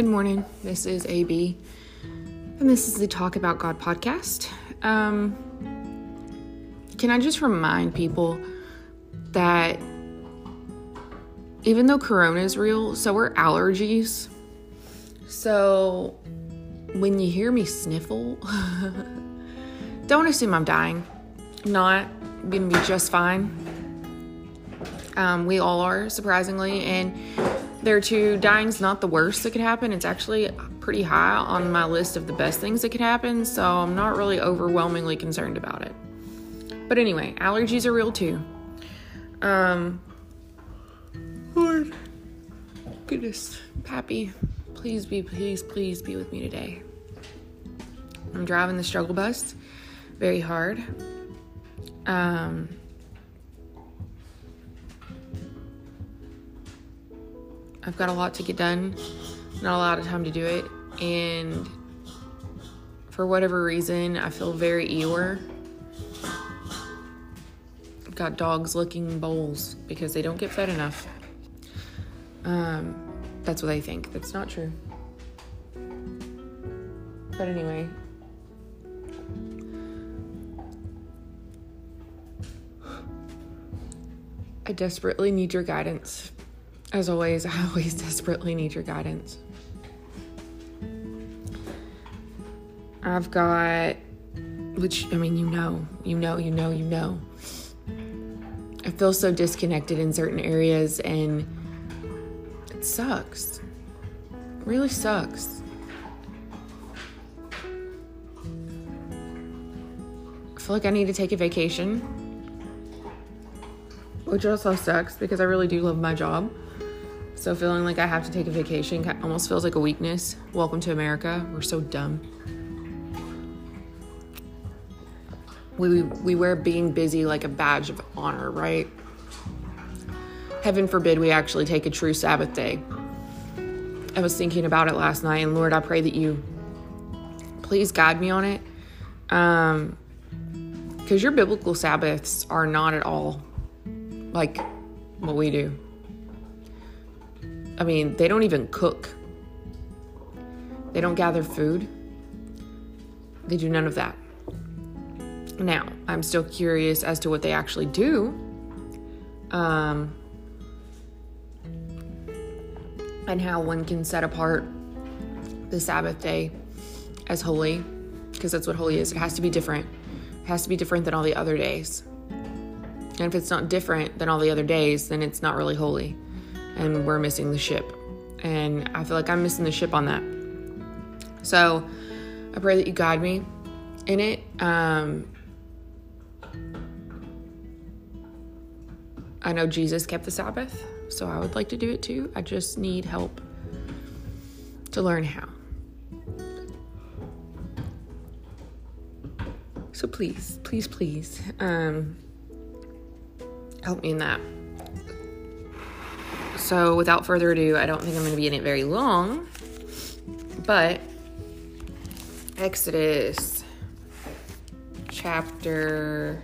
Good morning. This is AB, and this is the Talk About God podcast. Um, can I just remind people that even though Corona is real, so are allergies. So when you hear me sniffle, don't assume I'm dying. I'm not. I'm gonna be just fine. Um, we all are, surprisingly, and there too, dying's not the worst that could happen. It's actually pretty high on my list of the best things that could happen, so I'm not really overwhelmingly concerned about it. But anyway, allergies are real too. Um, Lord, goodness, Pappy, please be, please, please be with me today. I'm driving the struggle bus very hard. Um, I've got a lot to get done, not a lot of time to do it, and for whatever reason, I feel very Eeyore. Got dogs licking bowls because they don't get fed enough. Um, that's what I think. That's not true. But anyway. I desperately need your guidance. As always, I always desperately need your guidance. I've got, which, I mean, you know, you know, you know, you know. I feel so disconnected in certain areas and it sucks. It really sucks. I feel like I need to take a vacation, which also sucks because I really do love my job. So feeling like I have to take a vacation almost feels like a weakness. Welcome to America. We're so dumb. We, we wear being busy like a badge of honor, right? Heaven forbid we actually take a true Sabbath day. I was thinking about it last night, and Lord, I pray that you please guide me on it. Um, because your biblical Sabbaths are not at all like what we do. I mean, they don't even cook, they don't gather food, they do none of that. Now, I'm still curious as to what they actually do. Um, and how one can set apart the Sabbath day as holy, because that's what holy is. It has to be different. It has to be different than all the other days. And if it's not different than all the other days, then it's not really holy. And we're missing the ship. And I feel like I'm missing the ship on that. So I pray that you guide me in it. Um, I know Jesus kept the Sabbath, so I would like to do it too. I just need help to learn how. So please, please, please, um, help me in that. So without further ado, I don't think I'm going to be in it very long, but Exodus chapter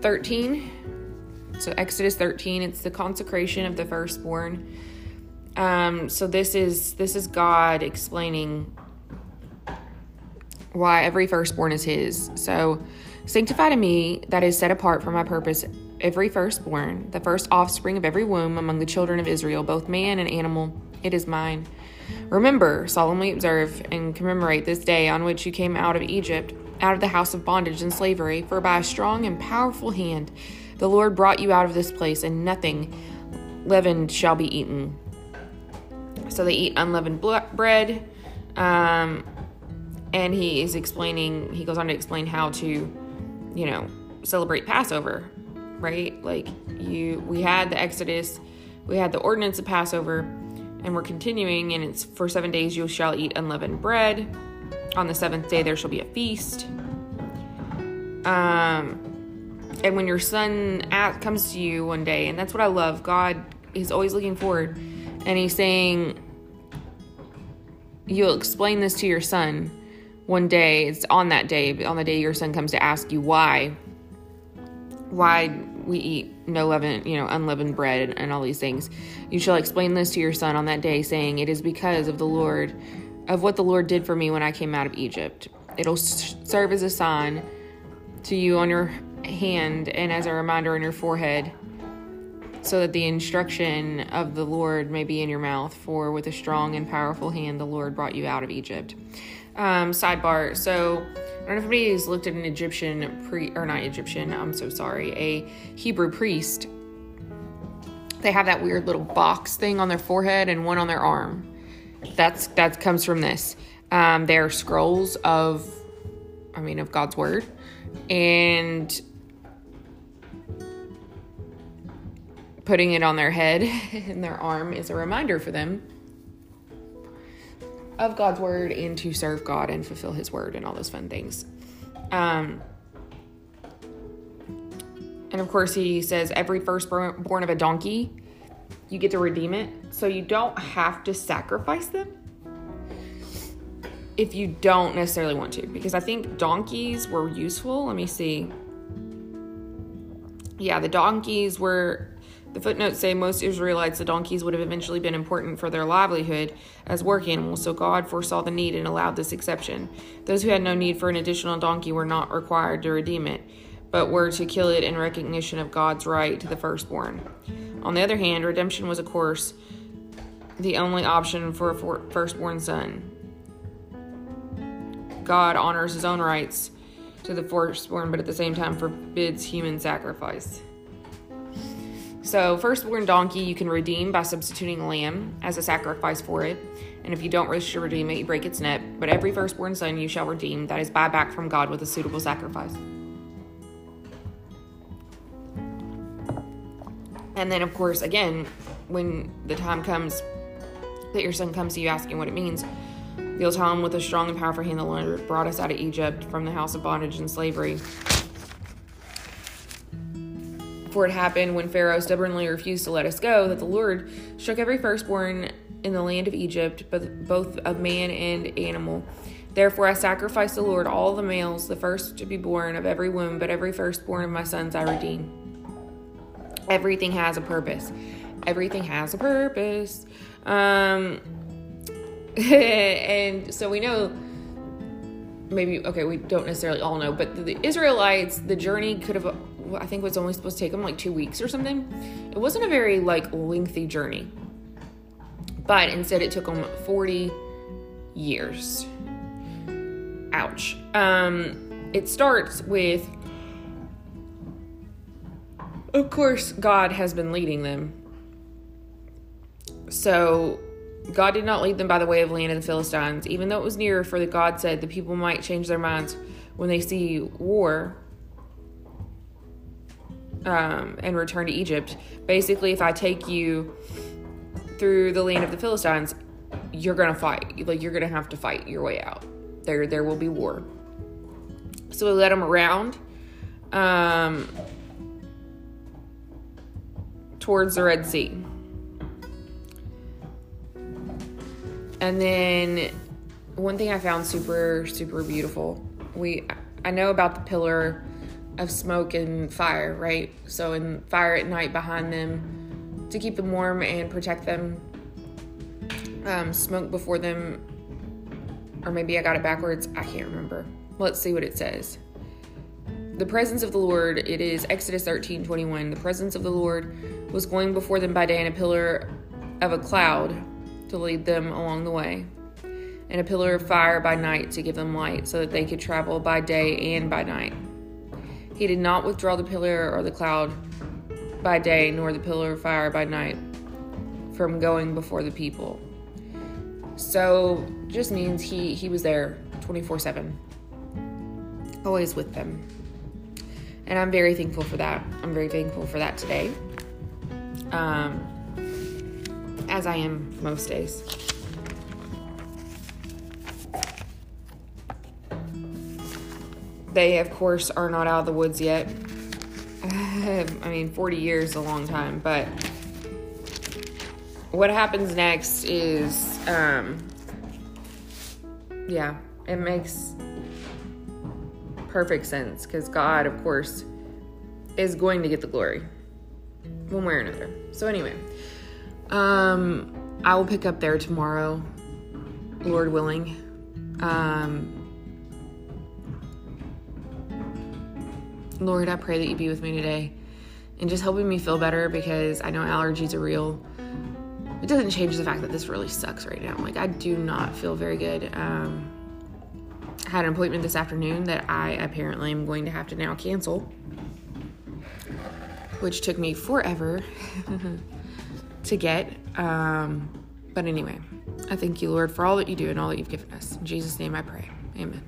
13. So Exodus 13, it's the consecration of the firstborn. Um, so this is this is God explaining why every firstborn is his. So sanctify to me that is set apart for my purpose every firstborn, the first offspring of every womb among the children of Israel, both man and animal, it is mine. Remember, solemnly observe, and commemorate this day on which you came out of Egypt, out of the house of bondage and slavery, for by a strong and powerful hand the Lord brought you out of this place, and nothing leavened shall be eaten. So they eat unleavened bread. Um, and he is explaining, he goes on to explain how to, you know, celebrate Passover, right? Like, you, we had the Exodus, we had the ordinance of Passover, and we're continuing, and it's for seven days you shall eat unleavened bread. On the seventh day there shall be a feast. Um, and when your son comes to you one day, and that's what I love, God is always looking forward, and He's saying, You'll explain this to your son one day. It's on that day, on the day your son comes to ask you why. why we eat no leaven, you know, unleavened bread and all these things. You shall explain this to your son on that day, saying, It is because of the Lord, of what the Lord did for me when I came out of Egypt. It'll serve as a sign to you on your hand and as a reminder on your forehead, so that the instruction of the Lord may be in your mouth. For with a strong and powerful hand the Lord brought you out of Egypt. Um, sidebar. So I don't know if anybody's looked at an Egyptian pre or not Egyptian. I'm so sorry, a Hebrew priest. They have that weird little box thing on their forehead and one on their arm. That's that comes from this. Um, they're scrolls of, I mean, of God's word, and putting it on their head and their arm is a reminder for them of God's word and to serve God and fulfill his word and all those fun things. Um, and of course, he says every firstborn of a donkey, you get to redeem it. So you don't have to sacrifice them if you don't necessarily want to. Because I think donkeys were useful. Let me see. Yeah, the donkeys were the footnotes say most Israelites, the donkeys would have eventually been important for their livelihood as work animals, so God foresaw the need and allowed this exception. Those who had no need for an additional donkey were not required to redeem it, but were to kill it in recognition of God's right to the firstborn. On the other hand, redemption was, of course, the only option for a firstborn son. God honors his own rights to the firstborn, but at the same time forbids human sacrifice. So, firstborn donkey you can redeem by substituting a lamb as a sacrifice for it. And if you don't wish to redeem it, you break its neck. But every firstborn son you shall redeem, that is buy back from God with a suitable sacrifice. And then, of course, again, when the time comes that your son comes to you asking what it means, you'll tell him with a strong and powerful hand the Lord brought us out of Egypt from the house of bondage and slavery. For it happened when Pharaoh stubbornly refused to let us go that the Lord struck every firstborn in the land of Egypt, both of man and animal. Therefore I sacrifice the Lord all the males, the first to be born of every womb, but every firstborn of my sons I redeem. Everything has a purpose. Everything has a purpose. Um, and so we know maybe okay we don't necessarily all know but the israelites the journey could have I think was only supposed to take them like two weeks or something. It wasn't a very like lengthy journey, but instead it took them 40 years. Ouch. Um, it starts with, of course, God has been leading them. So God did not lead them by the way of land of the Philistines, even though it was near, for the God said the people might change their minds when they see war um, and return to Egypt. Basically, if I take you through the land of the Philistines, you're gonna fight. Like you're gonna have to fight your way out. There, there will be war. So we led them around um, towards the Red Sea, and then one thing I found super, super beautiful. We, I know about the pillar of smoke and fire, right? So, and fire at night behind them to keep them warm and protect them. Um, smoke before them, or maybe I got it backwards. I can't remember. Let's see what it says. The presence of the Lord, it is Exodus 13 21. The presence of the Lord was going before them by day in a pillar of a cloud to lead them along the way, and a pillar of fire by night to give them light so that they could travel by day and by night. He did not withdraw the pillar or the cloud by day, nor the pillar of fire by night from going before the people. So just means he he was there 24/7. Always with them. And I'm very thankful for that. I'm very thankful for that today. Um as I am most days. They, of course, are not out of the woods yet. I mean, 40 years is a long time, but what happens next is, um, yeah, it makes perfect sense because God, of course, is going to get the glory one way or another. So anyway, um, I will pick up there tomorrow, Lord willing. Um, Lord, I pray that you be with me today and just helping me feel better because I know allergies are real. It doesn't change the fact that this really sucks right now. Like, I do not feel very good. Um, I had an appointment this afternoon that I apparently am going to have to now cancel, which took me forever to get. Um, but anyway, I thank you, Lord, for all that you do and all that you've given us. In Jesus' name I pray. Amen.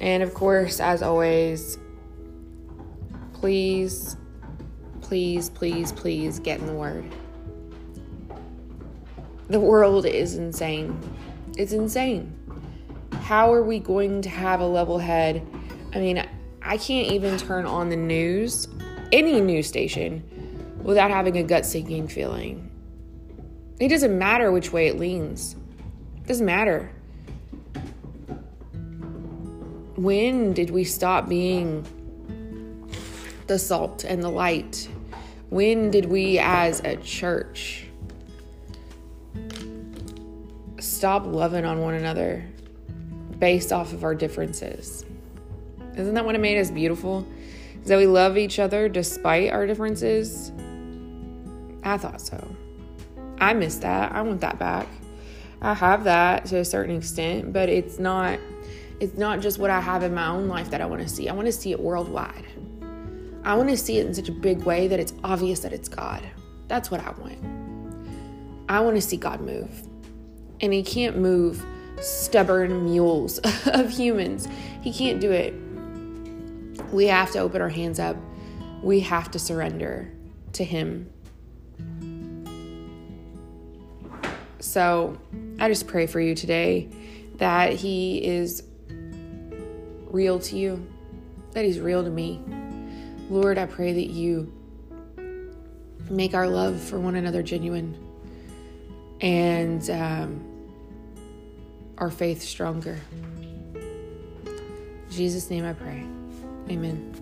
And of course, as always, please, please, please, please get in the Word. The world is insane. It's insane. How are we going to have a level head? I mean, I can't even turn on the news, any news station, without having a gut sinking feeling. It doesn't matter which way it leans. It doesn't matter. When did we stop being the salt and the light? When did we as a church stop loving on one another based off of our differences? Isn't that what it made us beautiful? Is that we love each other despite our differences? I thought so. I miss that. I want that back. I have that to a certain extent, but it's not it's not just what I have in my own life that I want to see. I want to see it worldwide. I want to see it in such a big way that it's obvious that it's God. That's what I want. I want to see God move. And He can't move stubborn mules of humans, He can't do it. We have to open our hands up, we have to surrender to Him. So I just pray for you today that He is real to you, that He's real to me. Lord, I pray that you make our love for one another genuine and um, our faith stronger. In Jesus' name I pray. Amen.